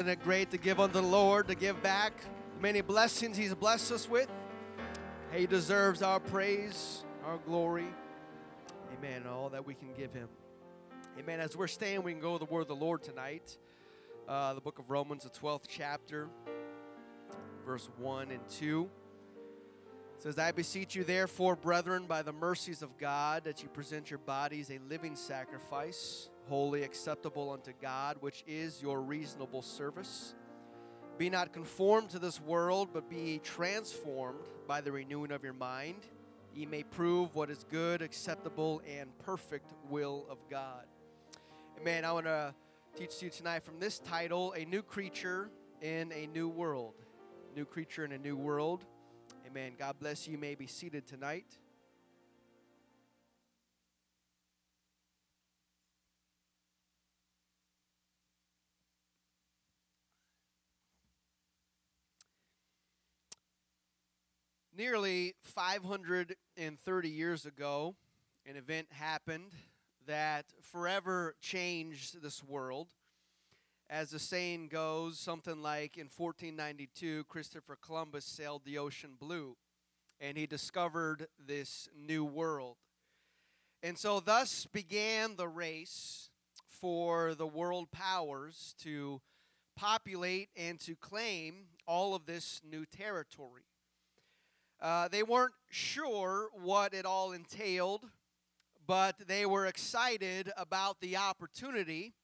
Isn't it great to give unto the Lord, to give back many blessings He's blessed us with? He deserves our praise, our glory. Amen. All that we can give Him. Amen. As we're staying, we can go to the Word of the Lord tonight. Uh, the book of Romans, the 12th chapter, verse 1 and 2. It says, I beseech you, therefore, brethren, by the mercies of God, that you present your bodies a living sacrifice holy, acceptable unto God, which is your reasonable service. Be not conformed to this world, but be transformed by the renewing of your mind. Ye may prove what is good, acceptable, and perfect will of God. Amen. I want to teach you tonight from this title A New Creature in a New World. New Creature in a New World. Amen. God bless you. You may be seated tonight. Nearly 530 years ago, an event happened that forever changed this world. As the saying goes, something like in 1492, Christopher Columbus sailed the ocean blue and he discovered this new world. And so, thus began the race for the world powers to populate and to claim all of this new territory. Uh, they weren't sure what it all entailed, but they were excited about the opportunity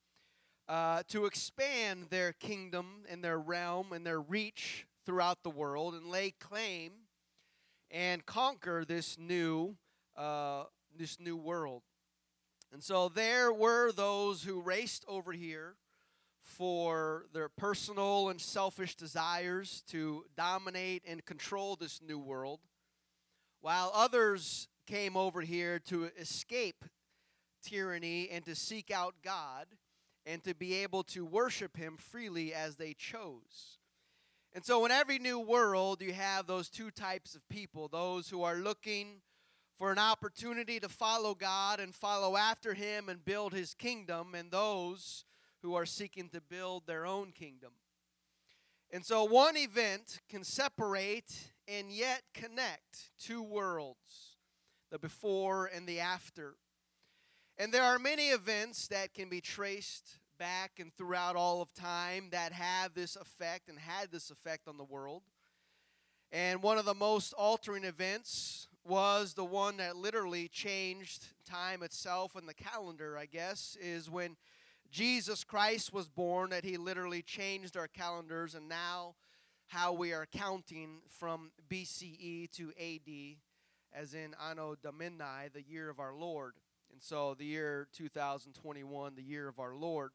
uh, to expand their kingdom and their realm and their reach throughout the world and lay claim and conquer this new uh, this new world. And so there were those who raced over here for their personal and selfish desires to dominate and control this new world, while others came over here to escape tyranny and to seek out God and to be able to worship Him freely as they chose. And so, in every new world, you have those two types of people those who are looking for an opportunity to follow God and follow after Him and build His kingdom, and those who are seeking to build their own kingdom. And so one event can separate and yet connect two worlds the before and the after. And there are many events that can be traced back and throughout all of time that have this effect and had this effect on the world. And one of the most altering events was the one that literally changed time itself and the calendar, I guess, is when Jesus Christ was born, that he literally changed our calendars, and now how we are counting from BCE to AD, as in Anno Domini, the year of our Lord. And so the year 2021, the year of our Lord.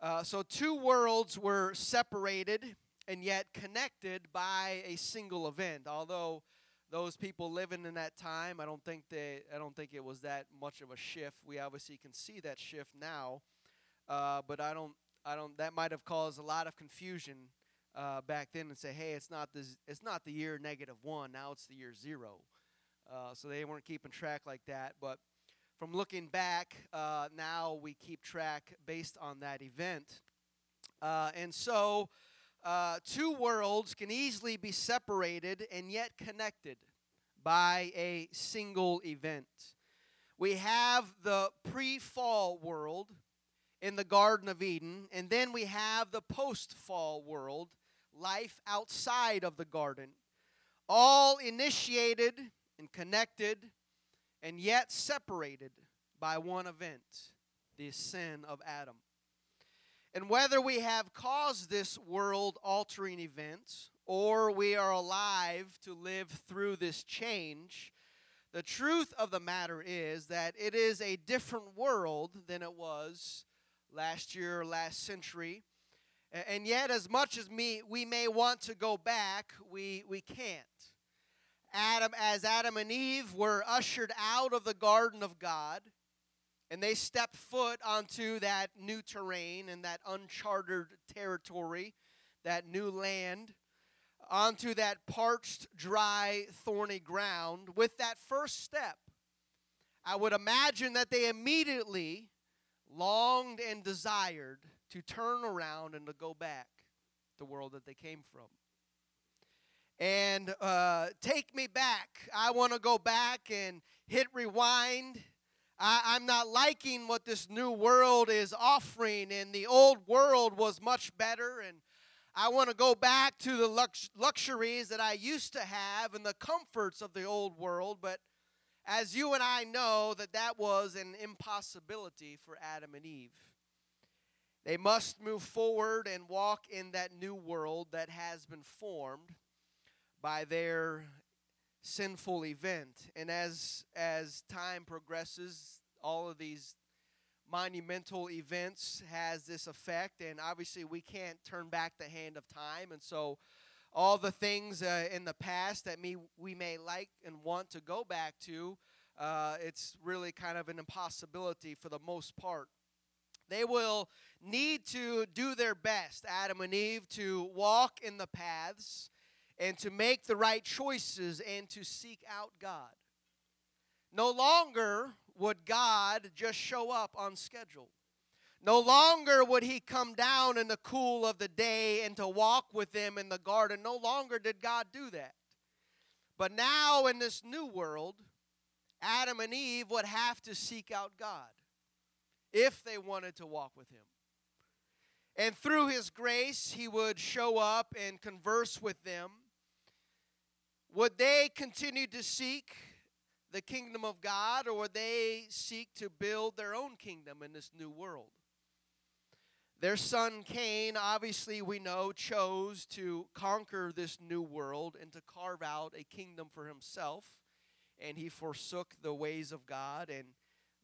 Uh, so two worlds were separated and yet connected by a single event. Although those people living in that time, I don't think they, I don't think it was that much of a shift. We obviously can see that shift now uh, but I don't, I don't. That might have caused a lot of confusion uh, back then, and say, hey, it's not the, it's not the year negative one. Now it's the year zero. Uh, so they weren't keeping track like that. But from looking back, uh, now we keep track based on that event. Uh, and so, uh, two worlds can easily be separated and yet connected by a single event. We have the pre fall world, in the Garden of Eden. And then we have the post fall world, life outside of the garden, all initiated and connected and yet separated by one event the sin of Adam. And whether we have caused this world altering event or we are alive to live through this change, the truth of the matter is that it is a different world than it was last year, last century. And yet, as much as me, we may want to go back, we, we can't. Adam, as Adam and Eve were ushered out of the garden of God, and they stepped foot onto that new terrain and that uncharted territory, that new land, onto that parched, dry, thorny ground, with that first step, I would imagine that they immediately longed and desired to turn around and to go back. the world that they came from. And uh, take me back. I want to go back and hit rewind. I, am not liking what this new world is offering, and the old world was much better. And I want to go back to the lux- luxuries that I used to have and the comforts of the old world. But as you and I know, that that was an impossibility for Adam and Eve. They must move forward and walk in that new world that has been formed by their sinful event. And as as time progresses, all of these monumental events has this effect and obviously we can't turn back the hand of time and so all the things uh, in the past that me we may like and want to go back to uh, it's really kind of an impossibility for the most part they will need to do their best adam and eve to walk in the paths and to make the right choices and to seek out God. No longer would God just show up on schedule. No longer would he come down in the cool of the day and to walk with them in the garden. No longer did God do that. But now in this new world, Adam and Eve would have to seek out God if they wanted to walk with him. And through his grace, he would show up and converse with them would they continue to seek the kingdom of God or would they seek to build their own kingdom in this new world? Their son Cain, obviously, we know, chose to conquer this new world and to carve out a kingdom for himself. And he forsook the ways of God, and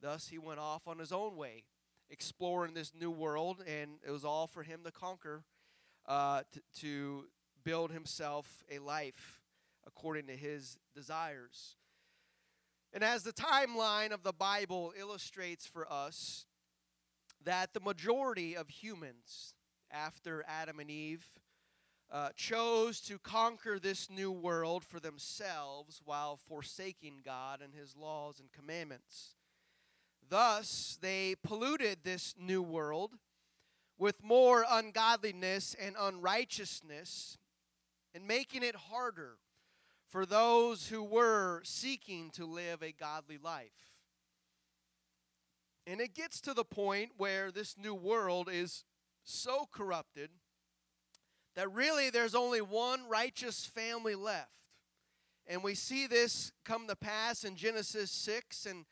thus he went off on his own way, exploring this new world. And it was all for him to conquer, uh, t- to build himself a life according to his desires. And as the timeline of the Bible illustrates for us, that the majority of humans after Adam and Eve uh, chose to conquer this new world for themselves while forsaking God and his laws and commandments. Thus, they polluted this new world with more ungodliness and unrighteousness and making it harder for those who were seeking to live a godly life. And it gets to the point where this new world is so corrupted that really there's only one righteous family left. And we see this come to pass in Genesis 6. And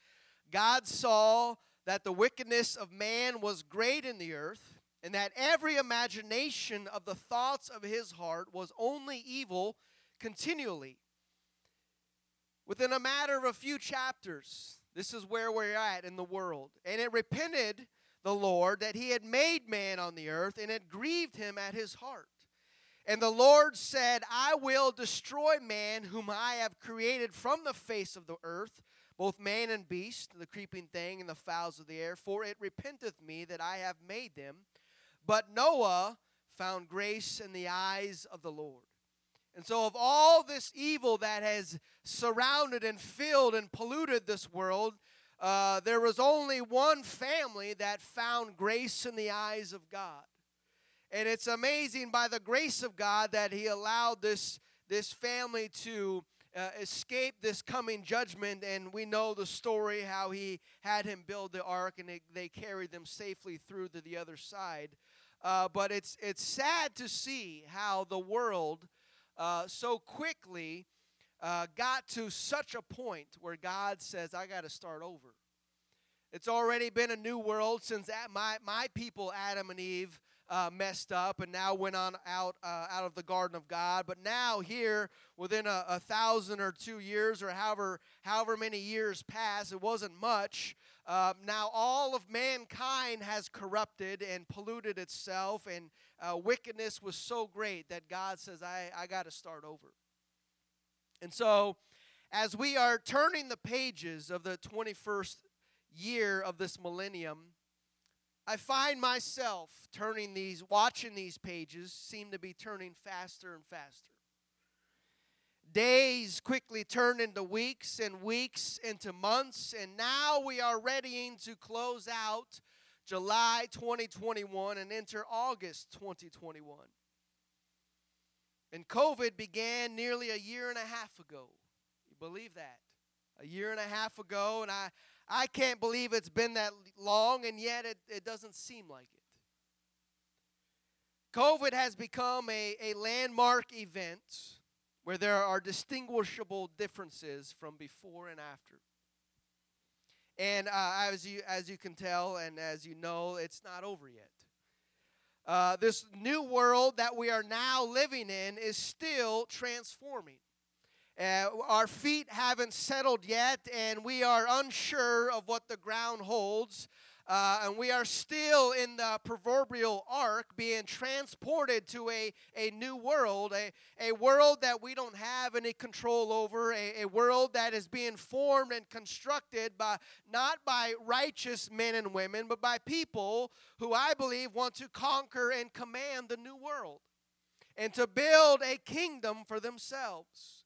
God saw that the wickedness of man was great in the earth, and that every imagination of the thoughts of his heart was only evil continually. Within a matter of a few chapters, this is where we're at in the world. And it repented the Lord that he had made man on the earth, and it grieved him at his heart. And the Lord said, I will destroy man whom I have created from the face of the earth, both man and beast, the creeping thing, and the fowls of the air, for it repenteth me that I have made them. But Noah found grace in the eyes of the Lord. And so, of all this evil that has surrounded and filled and polluted this world, uh, there was only one family that found grace in the eyes of God. And it's amazing by the grace of God that He allowed this, this family to uh, escape this coming judgment. And we know the story how He had him build the ark and they, they carried them safely through to the other side. Uh, but it's, it's sad to see how the world uh, so quickly uh, got to such a point where God says, I got to start over. It's already been a new world since my, my people, Adam and Eve, uh, messed up and now went on out uh, out of the garden of God. But now here, within a, a, thousand or two years, or however however many years pass, it wasn't much. Uh, now all of mankind has corrupted and polluted itself, and uh, wickedness was so great that God says, "I I got to start over." And so, as we are turning the pages of the 21st year of this millennium I find myself turning these, watching these pages seem to be turning faster and faster. Days quickly turn into weeks, and weeks into months, and now we are readying to close out July 2021 and enter August 2021. And COVID began nearly a year and a half ago. You believe that? A year and a half ago, and I, I can't believe it's been that long, and yet it, it doesn't seem like it. COVID has become a, a landmark event where there are distinguishable differences from before and after. And uh, as you as you can tell, and as you know, it's not over yet. Uh, this new world that we are now living in is still transforming. Uh, our feet haven't settled yet, and we are unsure of what the ground holds. Uh, and we are still in the proverbial ark being transported to a, a new world, a, a world that we don't have any control over, a, a world that is being formed and constructed by not by righteous men and women, but by people who I believe want to conquer and command the new world and to build a kingdom for themselves.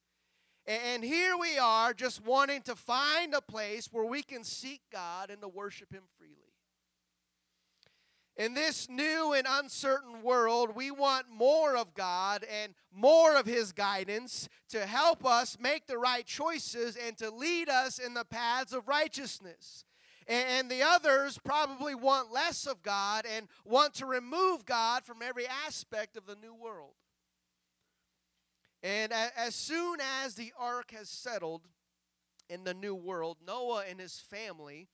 And here we are just wanting to find a place where we can seek God and to worship Him freely. In this new and uncertain world, we want more of God and more of His guidance to help us make the right choices and to lead us in the paths of righteousness. And the others probably want less of God and want to remove God from every aspect of the new world. And as soon as the ark has settled in the new world, Noah and his family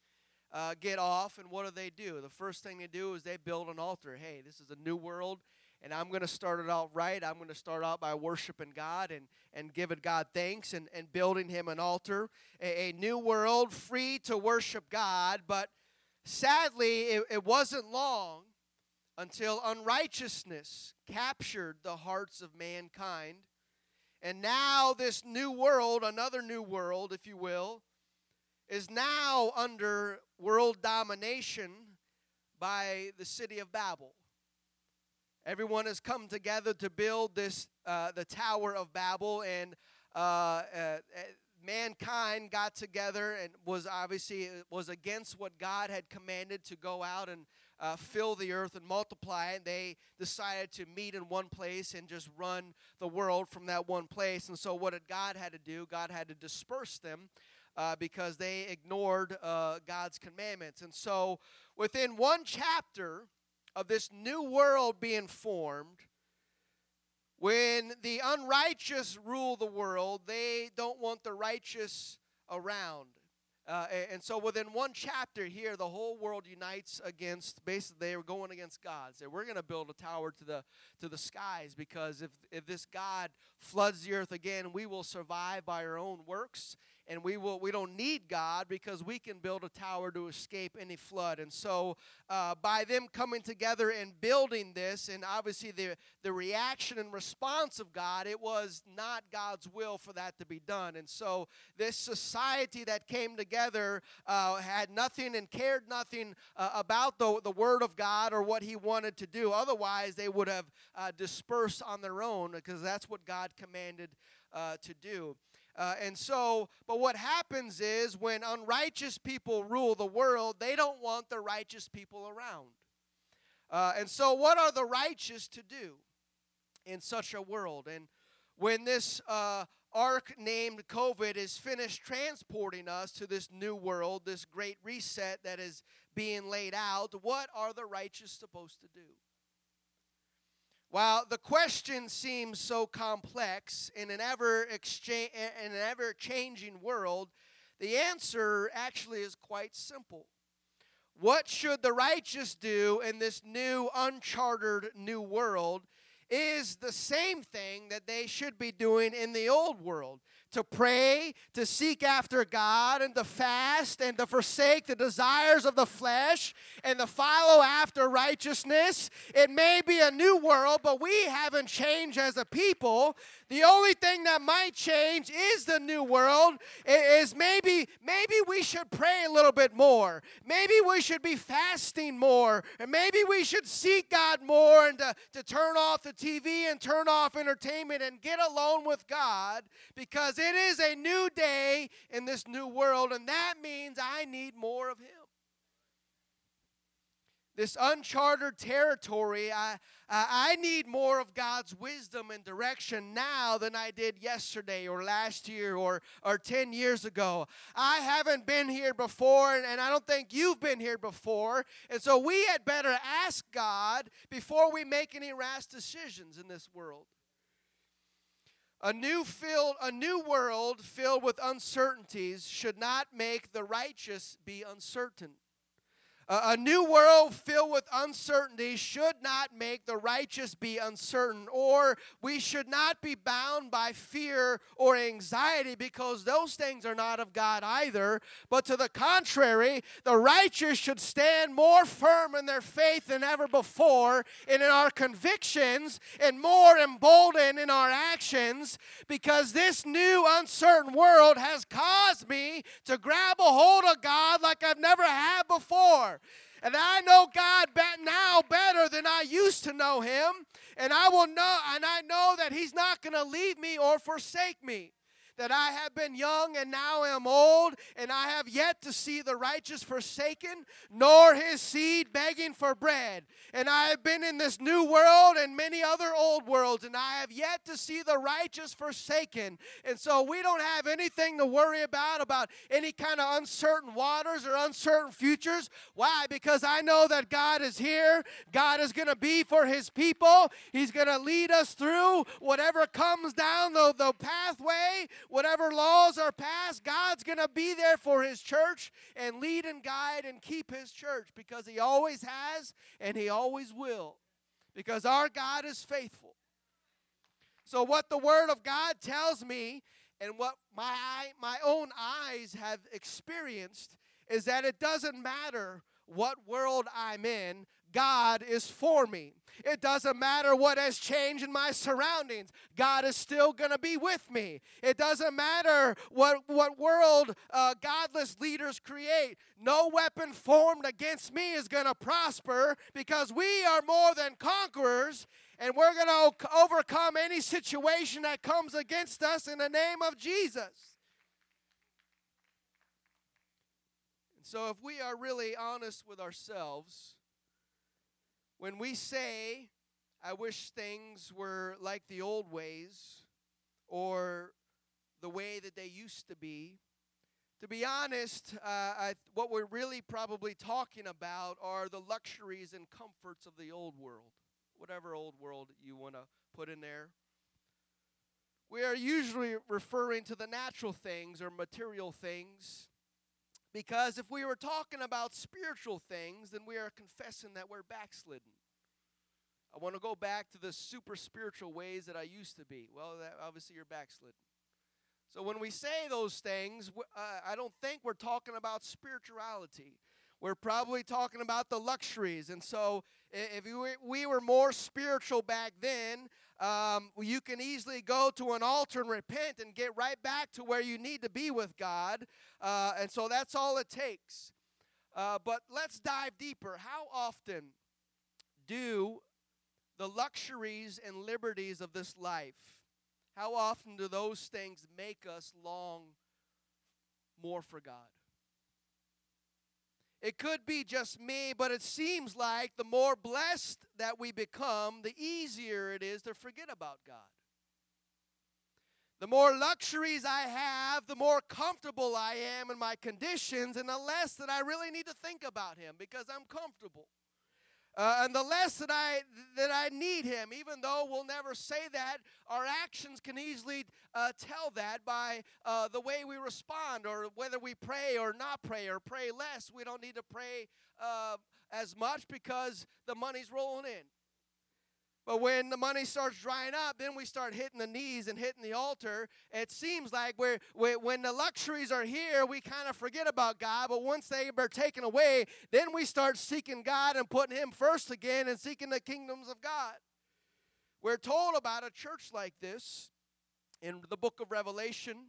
uh, get off, and what do they do? The first thing they do is they build an altar. Hey, this is a new world, and I'm going to start it out right. I'm going to start out by worshiping God and, and giving God thanks and, and building Him an altar. A, a new world free to worship God, but sadly, it, it wasn't long until unrighteousness captured the hearts of mankind. And now, this new world, another new world, if you will, is now under world domination by the city of Babel. Everyone has come together to build this, uh, the Tower of Babel, and uh, uh, uh mankind got together and was obviously uh, was against what God had commanded to go out and uh, fill the earth and multiply. And they decided to meet in one place and just run the world from that one place. And so, what did God had to do? God had to disperse them uh, because they ignored uh, God's commandments. And so, within one chapter of this new world being formed, when the unrighteous rule the world, they don't want the righteous around. Uh, and so within one chapter here, the whole world unites against, basically they are going against God. Say, we're going to build a tower to the, to the skies because if, if this God floods the earth again, we will survive by our own works and we will we don't need God because we can build a tower to escape any flood. And so, uh, by them coming together and building this, and obviously the the reaction and response of God, it was not God's will for that to be done. And so, this society that came together uh, had nothing and cared nothing uh, about the the Word of God or what He wanted to do. Otherwise, they would have uh, dispersed on their own because that's what God commanded uh, to do. Uh, and so, but what happens is when unrighteous people rule the world, they don't want the righteous people around. Uh, and so, what are the righteous to do in such a world? And when this uh, ark named COVID is finished transporting us to this new world, this great reset that is being laid out, what are the righteous supposed to do? While the question seems so complex in an ever exchange in an ever changing world, the answer actually is quite simple. What should the righteous do in this new uncharted new world is the same thing that they should be doing in the old world to pray, to seek after God, and to fast, and to forsake the desires of the flesh, and to follow after righteousness. It may be a new world, but we haven't changed as a people. The only thing that might change is the new world. Is maybe maybe we should pray a little bit more. Maybe we should be fasting more. And maybe we should seek God more and to, to turn off the TV and turn off entertainment and get alone with God because it is a new day in this new world, and that means I need more of Him. this uncharted territory. I, I need more of God's wisdom and direction now than I did yesterday or last year or, or 10 years ago. I haven't been here before, and, and I don't think you've been here before. And so we had better ask God before we make any rash decisions in this world. A new filled a new world filled with uncertainties should not make the righteous be uncertain. A new world filled with uncertainty should not make the righteous be uncertain, or we should not be bound by fear or anxiety because those things are not of God either. But to the contrary, the righteous should stand more firm in their faith than ever before, and in our convictions, and more emboldened in our actions, because this new uncertain world has caused me to grab a hold of God like I've never had before. And I know God now better than I used to know him. And I will know, and I know that he's not going to leave me or forsake me that I have been young and now am old, and I have yet to see the righteous forsaken, nor his seed begging for bread. And I have been in this new world and many other old worlds, and I have yet to see the righteous forsaken. And so we don't have anything to worry about, about any kind of uncertain waters or uncertain futures. Why? Because I know that God is here. God is going to be for his people. He's going to lead us through whatever comes down the, the pathway whatever laws are passed, God's going to be there for His church and lead and guide and keep His church because He always has and He always will because our God is faithful. So, what the Word of God tells me and what my, my own eyes have experienced is that it doesn't matter what world I'm in, God is for me. It doesn't matter what has changed in my surroundings. God is still going to be with me. It doesn't matter what, what world uh, godless leaders create. No weapon formed against me is going to prosper because we are more than conquerors and we're going to overcome any situation that comes against us in the name of Jesus. And so, if we are really honest with ourselves, when we say, I wish things were like the old ways or the way that they used to be, to be honest, uh, I, what we're really probably talking about are the luxuries and comforts of the old world, whatever old world you want to put in there. We are usually referring to the natural things or material things because if we were talking about spiritual things, then we are confessing that we're backslidden. I want to go back to the super spiritual ways that I used to be. Well, that, obviously, you're backslidden. So when we say those things, uh, I don't think we're talking about spirituality. We're probably talking about the luxuries. And so if we were more spiritual back then, um, you can easily go to an altar and repent and get right back to where you need to be with God. Uh, and so that's all it takes. Uh, but let's dive deeper. How often do the luxuries and liberties of this life, how often do those things make us long more for God? It could be just me, but it seems like the more blessed that we become, the easier it is to forget about God. The more luxuries I have, the more comfortable I am in my conditions, and the less that I really need to think about Him because I'm comfortable. Uh, and the less that I that I need Him, even though we'll never say that, our actions can easily uh, tell that by uh, the way we respond, or whether we pray or not pray, or pray less. We don't need to pray uh, as much because the money's rolling in. But when the money starts drying up, then we start hitting the knees and hitting the altar. It seems like we're, we, when the luxuries are here, we kind of forget about God. But once they are taken away, then we start seeking God and putting Him first again and seeking the kingdoms of God. We're told about a church like this in the book of Revelation.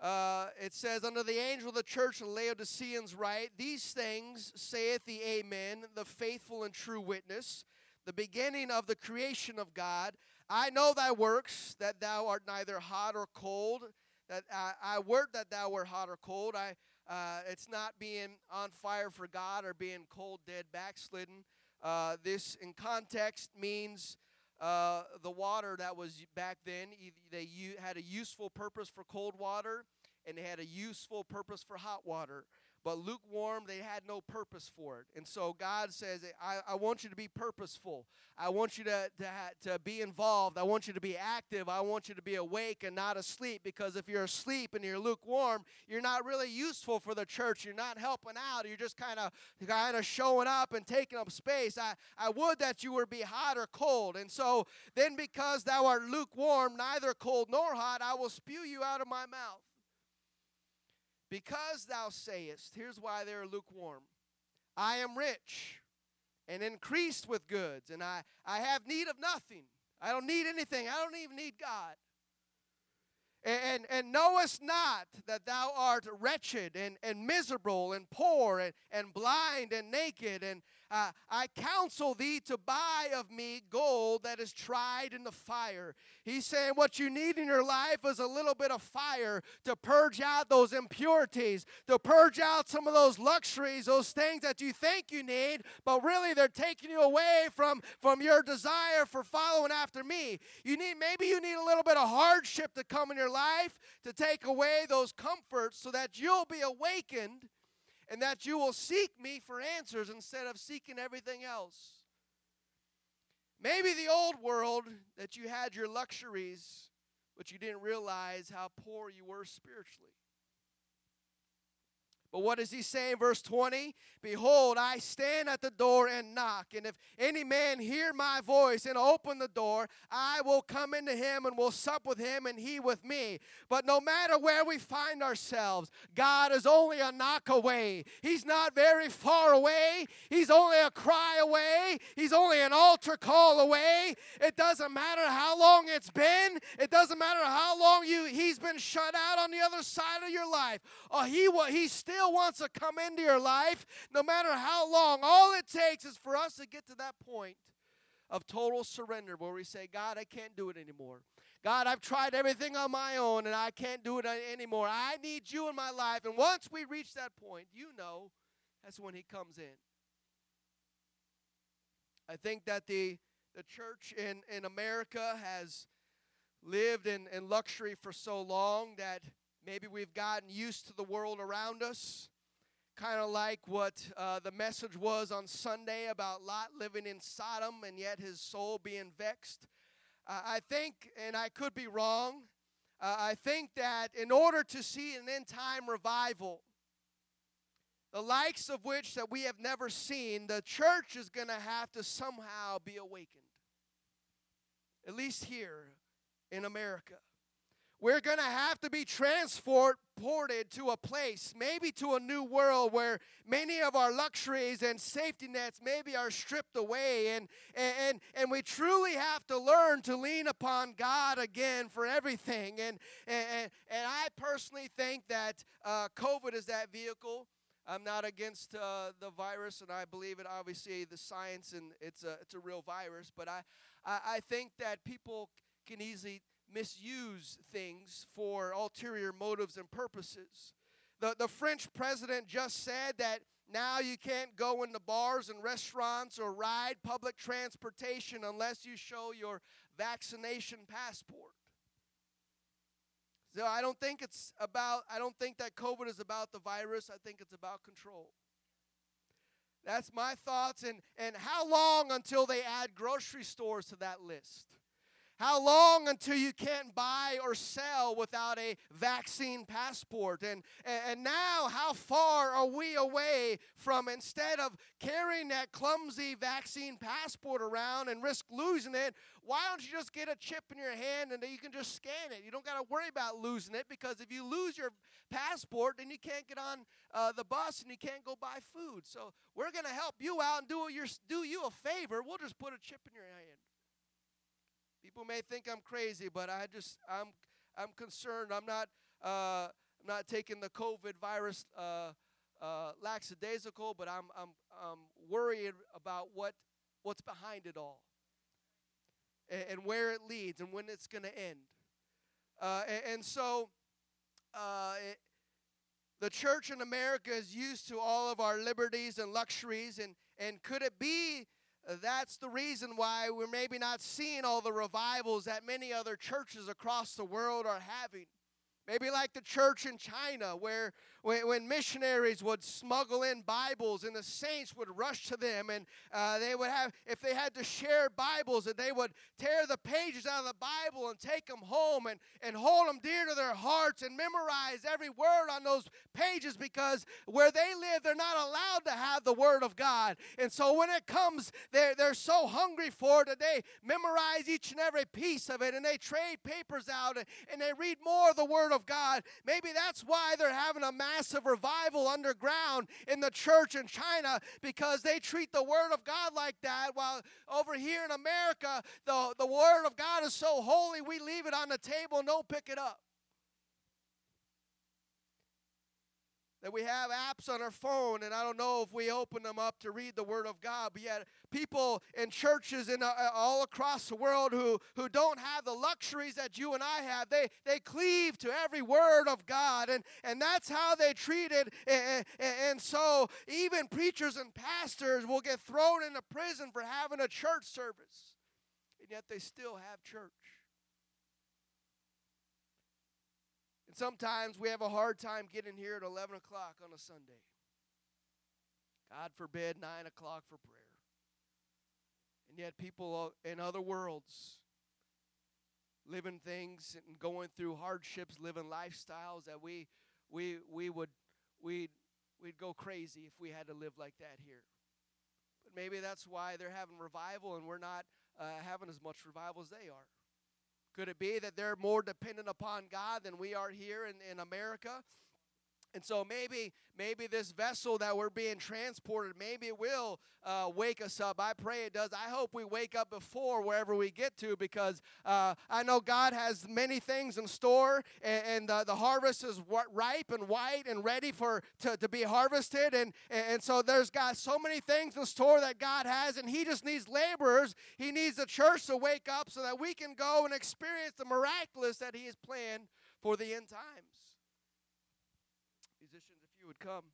Uh, it says, Under the angel of the church of Laodiceans, write, These things saith the Amen, the faithful and true witness the beginning of the creation of God. I know thy works, that thou art neither hot or cold. That I, I word that thou wert hot or cold. I, Uh, it's not being on fire for God or being cold, dead, backslidden. Uh, this, in context, means uh, the water that was back then, they had a useful purpose for cold water and they had a useful purpose for hot water. But lukewarm, they had no purpose for it. And so God says, I, I want you to be purposeful. I want you to, to, to be involved. I want you to be active. I want you to be awake and not asleep. Because if you're asleep and you're lukewarm, you're not really useful for the church. You're not helping out. You're just kind of kind of showing up and taking up space. I, I would that you would be hot or cold. And so then because thou art lukewarm, neither cold nor hot, I will spew you out of my mouth. Because thou sayest, here's why they're lukewarm I am rich and increased with goods, and I, I have need of nothing. I don't need anything. I don't even need God. And, and, and knowest not that thou art wretched and, and miserable and poor and, and blind and naked and uh, I counsel thee to buy of me gold that is tried in the fire. He's saying what you need in your life is a little bit of fire to purge out those impurities, to purge out some of those luxuries, those things that you think you need, but really they're taking you away from, from your desire for following after me. You need maybe you need a little bit of hardship to come in your life to take away those comforts so that you'll be awakened and that you will seek me for answers instead of seeking everything else. Maybe the old world that you had your luxuries, but you didn't realize how poor you were spiritually. But what does he say in verse 20? Behold, I stand at the door and knock. And if any man hear my voice and open the door, I will come into him and will sup with him and he with me. But no matter where we find ourselves, God is only a knock away. He's not very far away. He's only a cry away. He's only an altar call away. It doesn't matter how long it's been. It doesn't matter how long you he's been shut out on the other side of your life. Oh, he he's still still wants to come into your life, no matter how long. All it takes is for us to get to that point of total surrender where we say, God, I can't do it anymore. God, I've tried everything on my own and I can't do it anymore. I need you in my life. And once we reach that point, you know, that's when He comes in. I think that the, the church in, in America has lived in, in luxury for so long that Maybe we've gotten used to the world around us, kind of like what uh, the message was on Sunday about Lot living in Sodom and yet his soul being vexed. Uh, I think, and I could be wrong, uh, I think that in order to see an end time revival, the likes of which that we have never seen, the church is going to have to somehow be awakened. At least here in America. We're going to have to be transported to a place, maybe to a new world where many of our luxuries and safety nets maybe are stripped away. And, and, and we truly have to learn to lean upon God again for everything. And, and, and I personally think that uh, COVID is that vehicle. I'm not against uh, the virus, and I believe it. Obviously, the science and it's a it's a real virus. But I I, I think that people can easily misuse things for ulterior motives and purposes. The, the French president just said that now you can't go into bars and restaurants or ride public transportation unless you show your vaccination passport. So I don't think it's about, I don't think that COVID is about the virus. I think it's about control. That's my thoughts. And, and how long until they add grocery stores to that list? How long until you can't buy or sell without a vaccine passport? And, and now, how far are we away from instead of carrying that clumsy vaccine passport around and risk losing it, why don't you just get a chip in your hand and you can just scan it? You don't got to worry about losing it because if you lose your passport, then you can't get on uh, the bus and you can't go buy food. So we're going to help you out and do, your, do you a favor. We'll just put a chip in your hand. People may think I'm crazy, but I just I'm I'm concerned. I'm not uh, I'm not taking the COVID virus uh, uh, lackadaisical, but I'm I'm I'm worried about what what's behind it all, and, and where it leads, and when it's going to end. Uh, and, and, so, uh, it, the church in America is used to all of our liberties and luxuries, and, and could it be that's the reason why we're maybe not seeing all the revivals that many other churches across the world are having? Maybe like the church in China, where when, when missionaries would smuggle in Bibles and the saints would rush to them, and uh, they would have, if they had to share Bibles, that they would tear the pages out of the Bible and take them home and, and hold them dear to their hearts and memorize every word on those pages because where they live, they're not allowed to have the Word of God. And so when it comes, they're, they're so hungry for it that they memorize each and every piece of it and they trade papers out and they read more of the Word of God. Maybe that's why they're having a massive revival underground in the church in China because they treat the Word of God like that. While over here in America, the, the Word of God is so holy, we leave it on the table and don't pick it up. That we have apps on our phone, and I don't know if we open them up to read the Word of God, but yet people in churches in, uh, all across the world who, who don't have the luxuries that you and I have, they, they cleave to every Word of God, and, and that's how they treat it. And, and so even preachers and pastors will get thrown into prison for having a church service, and yet they still have church. And sometimes we have a hard time getting here at 11 o'clock on a Sunday. God forbid, 9 o'clock for prayer. And yet, people in other worlds living things and going through hardships, living lifestyles that we we we would we'd we'd go crazy if we had to live like that here. But maybe that's why they're having revival and we're not uh, having as much revival as they are. Could it be that they're more dependent upon God than we are here in, in America? And so maybe maybe this vessel that we're being transported, maybe it will uh, wake us up. I pray it does. I hope we wake up before wherever we get to because uh, I know God has many things in store and, and uh, the harvest is ripe and white and ready for to, to be harvested. And, and so there's got so many things in store that God has and he just needs laborers. He needs the church to wake up so that we can go and experience the miraculous that he has planned for the end times would come.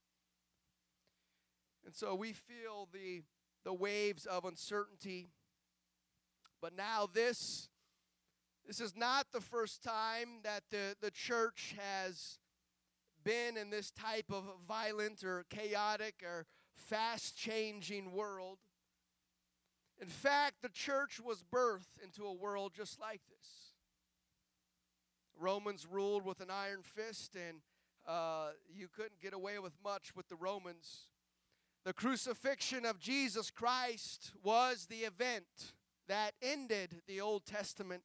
And so we feel the, the waves of uncertainty. But now this this is not the first time that the, the church has been in this type of violent or chaotic or fast changing world. In fact, the church was birthed into a world just like this. Romans ruled with an iron fist, and uh, you couldn't get away with much with the Romans. The crucifixion of Jesus Christ was the event that ended the Old Testament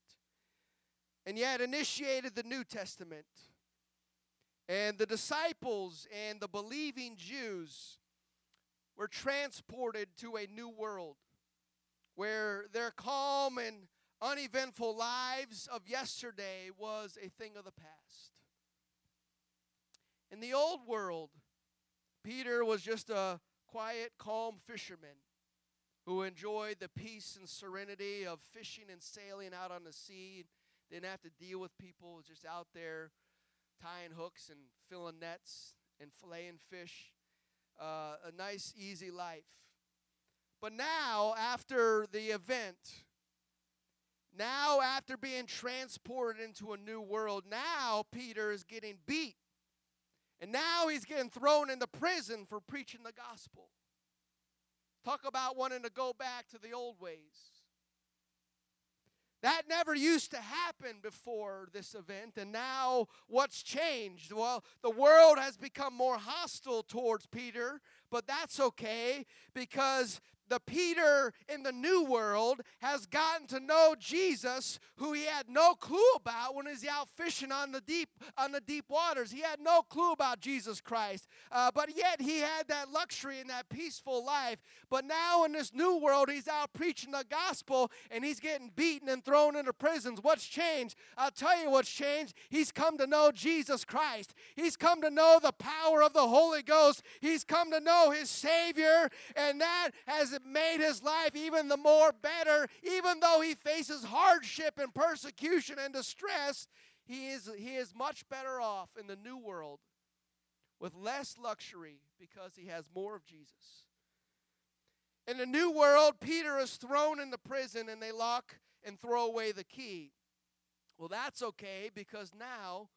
and yet initiated the New Testament. And the disciples and the believing Jews were transported to a new world where their calm and uneventful lives of yesterday was a thing of the past. In the old world, Peter was just a quiet, calm fisherman who enjoyed the peace and serenity of fishing and sailing out on the sea. Didn't have to deal with people, just out there tying hooks and filling nets and filleting fish. Uh, a nice, easy life. But now, after the event, now after being transported into a new world, now Peter is getting beat and now he's getting thrown into prison for preaching the gospel. Talk about wanting to go back to the old ways. That never used to happen before this event, and now what's changed? Well, the world has become more hostile towards Peter, but that's okay because the Peter in the new world has gotten to know Jesus, who he had no clue about when he's out fishing on the deep on the deep waters. He had no clue about Jesus Christ, uh, but yet he had that luxury and that peaceful life. But now in this new world, he's out preaching the gospel and he's getting beaten and thrown into prisons. What's changed? I'll tell you what's changed. He's come to know Jesus Christ. He's come to know the power of the Holy Ghost. He's come to know his Savior, and that has made his life even the more better. Even though he faces hardship and persecution and distress, he is, he is much better off in the new world with less luxury because he has more of Jesus. In the new world, Peter is thrown into prison and they lock and throw away the key. Well, that's okay because now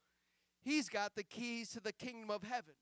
he's got the keys to the kingdom of heaven.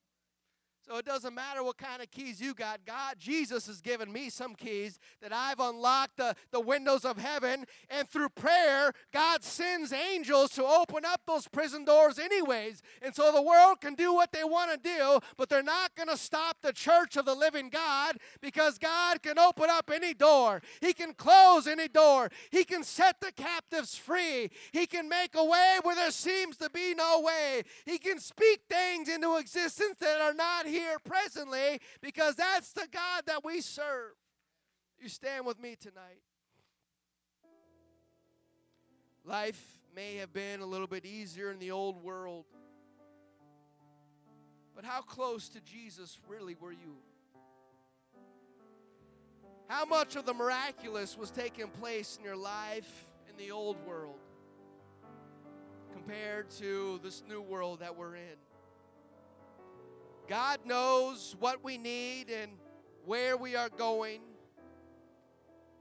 So it doesn't matter what kind of keys you got. God, Jesus has given me some keys that I've unlocked the, the windows of heaven. And through prayer, God sends angels to open up those prison doors, anyways. And so the world can do what they want to do, but they're not going to stop the church of the living God because God can open up any door. He can close any door. He can set the captives free. He can make a way where there seems to be no way. He can speak things into existence that are not here presently because that's the God that we serve. You stand with me tonight. Life may have been a little bit easier in the old world, but how close to Jesus really were you? How much of the miraculous was taking place in your life in the old world compared to this new world that we're in? God knows what we need and where we are going.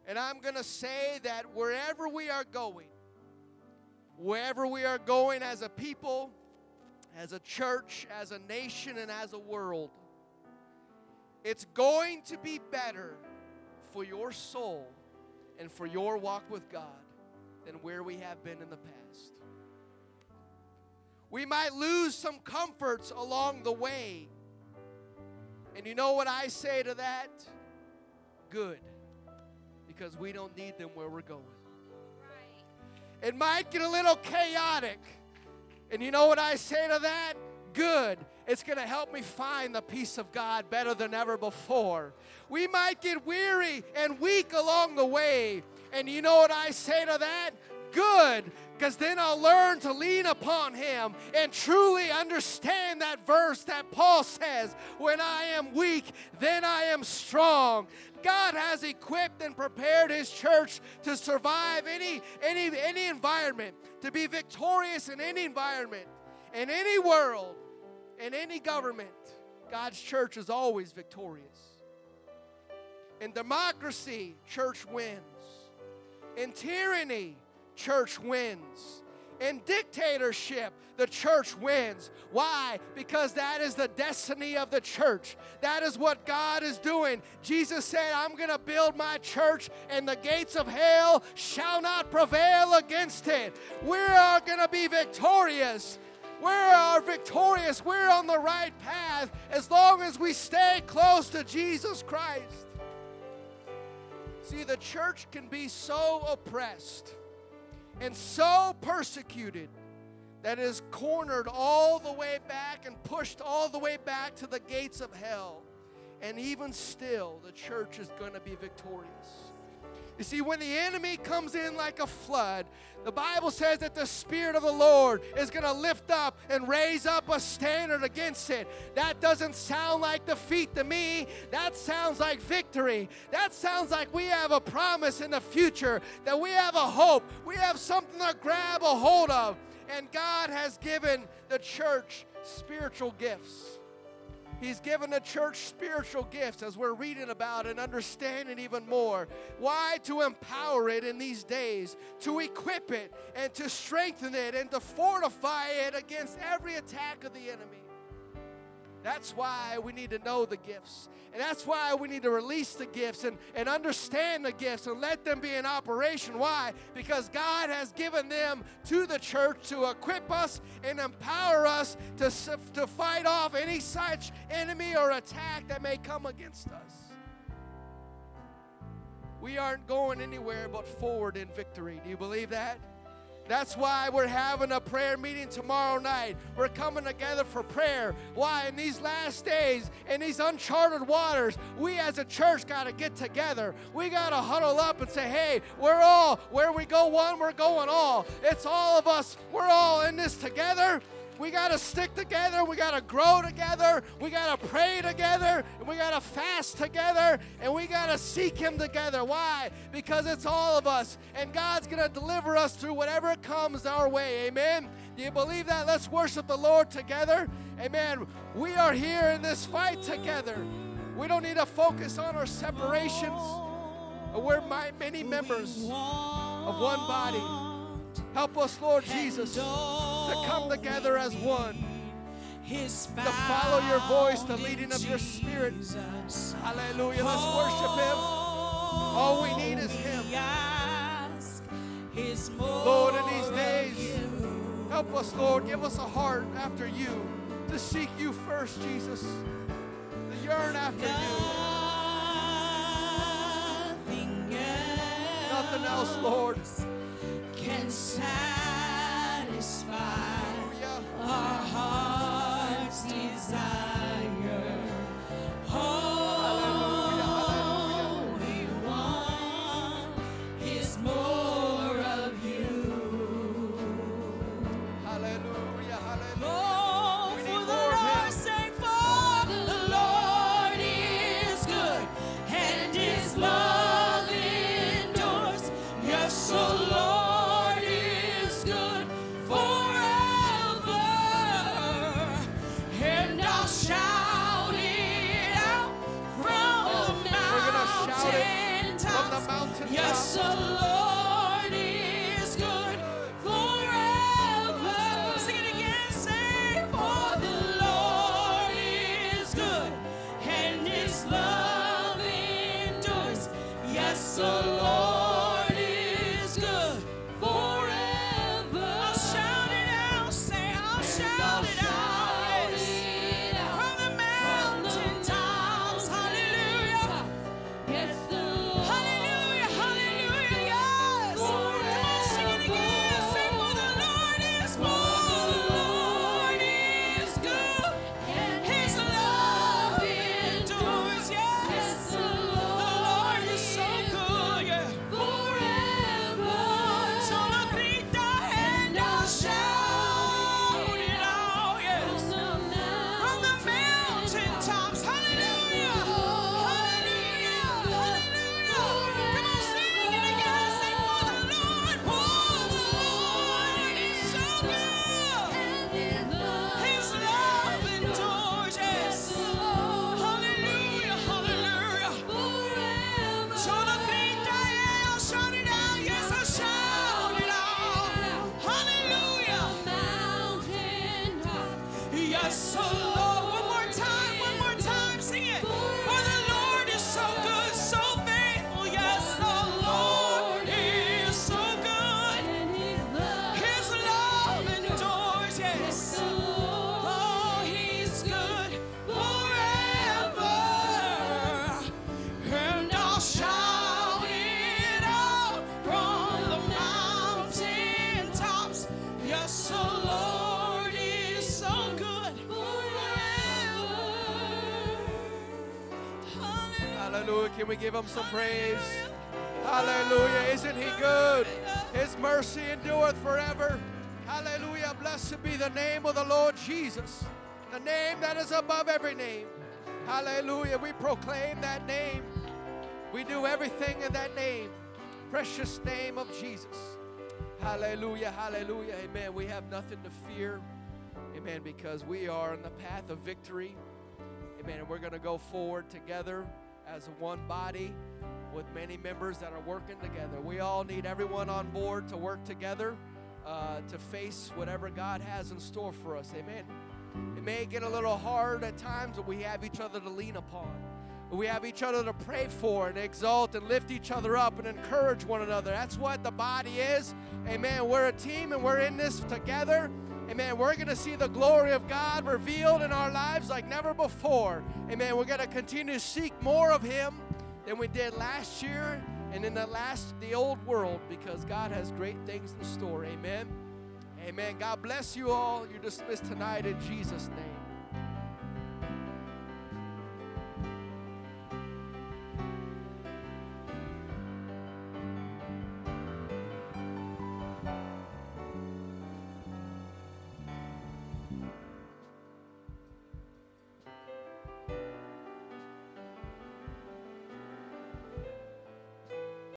And I'm going to say that wherever we are going, wherever we are going as a people, as a church, as a nation, and as a world, it's going to be better for your soul and for your walk with God than where we have been in the past. We might lose some comforts along the way. And you know what I say to that? Good. Because we don't need them where we're going. It might get a little chaotic. And you know what I say to that? Good. It's going to help me find the peace of God better than ever before. We might get weary and weak along the way. And you know what I say to that? Good because then I'll learn to lean upon Him and truly understand that verse that Paul says when I am weak, then I am strong. God has equipped and prepared His church to survive any, any, any environment, to be victorious in any environment, in any world, in any government. God's church is always victorious. In democracy, church wins. In tyranny, church wins. In dictatorship, the church wins. Why? Because that is the destiny of the church. That is what God is doing. Jesus said, I'm going to build my church, and the gates of hell shall not prevail against it. We are going to be victorious. We are victorious. We're on the right path as long as we stay close to Jesus Christ. See, the church can be so oppressed and so persecuted that is cornered all the way back and pushed all the way back to the gates of hell. And even still, the church is going to be victorious. You see, when the enemy comes in like a flood, the Bible says that the Spirit of the Lord is going to lift up and raise up a standard against it. That doesn't sound like defeat to me. That sounds like victory. That sounds like we have a promise in the future, that we have a hope. We have something to grab a hold of. And God has given the church spiritual gifts. He's given the church spiritual gifts as we're reading about and understanding even more. Why? To empower it in these days, to equip it and to strengthen it and to fortify it against every attack of the enemy. That's why we need to know the gifts. And that's why we need to release the gifts and, and understand the gifts and let them be in operation. Why? Because God has given them to the church to equip us and empower us to, to fight off any such enemy or attack that may come against us. We aren't going anywhere but forward in victory. Do you believe that? That's why we're having a prayer meeting tomorrow night. We're coming together for prayer. Why? In these last days, in these uncharted waters, we as a church got to get together. We got to huddle up and say, hey, we're all, where we go one, we're going all. It's all of us. We're all in this together. We got to stick together. We got to grow together. We got to pray together. And we got to fast together. And we got to seek Him together. Why? Because it's all of us. And God's going to deliver us through whatever comes our way. Amen. Do you believe that? Let's worship the Lord together. Amen. We are here in this fight together. We don't need to focus on our separations. We're many members of one body. Help us, Lord Jesus, to come together as one. To follow your voice, the leading of your spirit. Hallelujah. Let's worship Him. All we need is Him. Lord, in these days, help us, Lord. Give us a heart after you to seek you first, Jesus. To yearn after you. Nothing else, Lord, can satisfy our heart's desire. We give him some praise? Hallelujah. Isn't he good? His mercy endureth forever. Hallelujah. Blessed be the name of the Lord Jesus, the name that is above every name. Hallelujah. We proclaim that name. We do everything in that name. Precious name of Jesus. Hallelujah. Hallelujah. Amen. We have nothing to fear. Amen. Because we are on the path of victory. Amen. And we're going to go forward together as one body with many members that are working together. We all need everyone on board to work together uh, to face whatever God has in store for us. Amen. It may get a little hard at times, but we have each other to lean upon. We have each other to pray for and exalt and lift each other up and encourage one another. That's what the body is. Amen. We're a team and we're in this together. Amen. We're going to see the glory of God revealed in our lives like never before. Amen. We're going to continue to seek more of Him than we did last year and in the last, the old world, because God has great things in store. Amen. Amen. God bless you all. You're dismissed tonight in Jesus' name.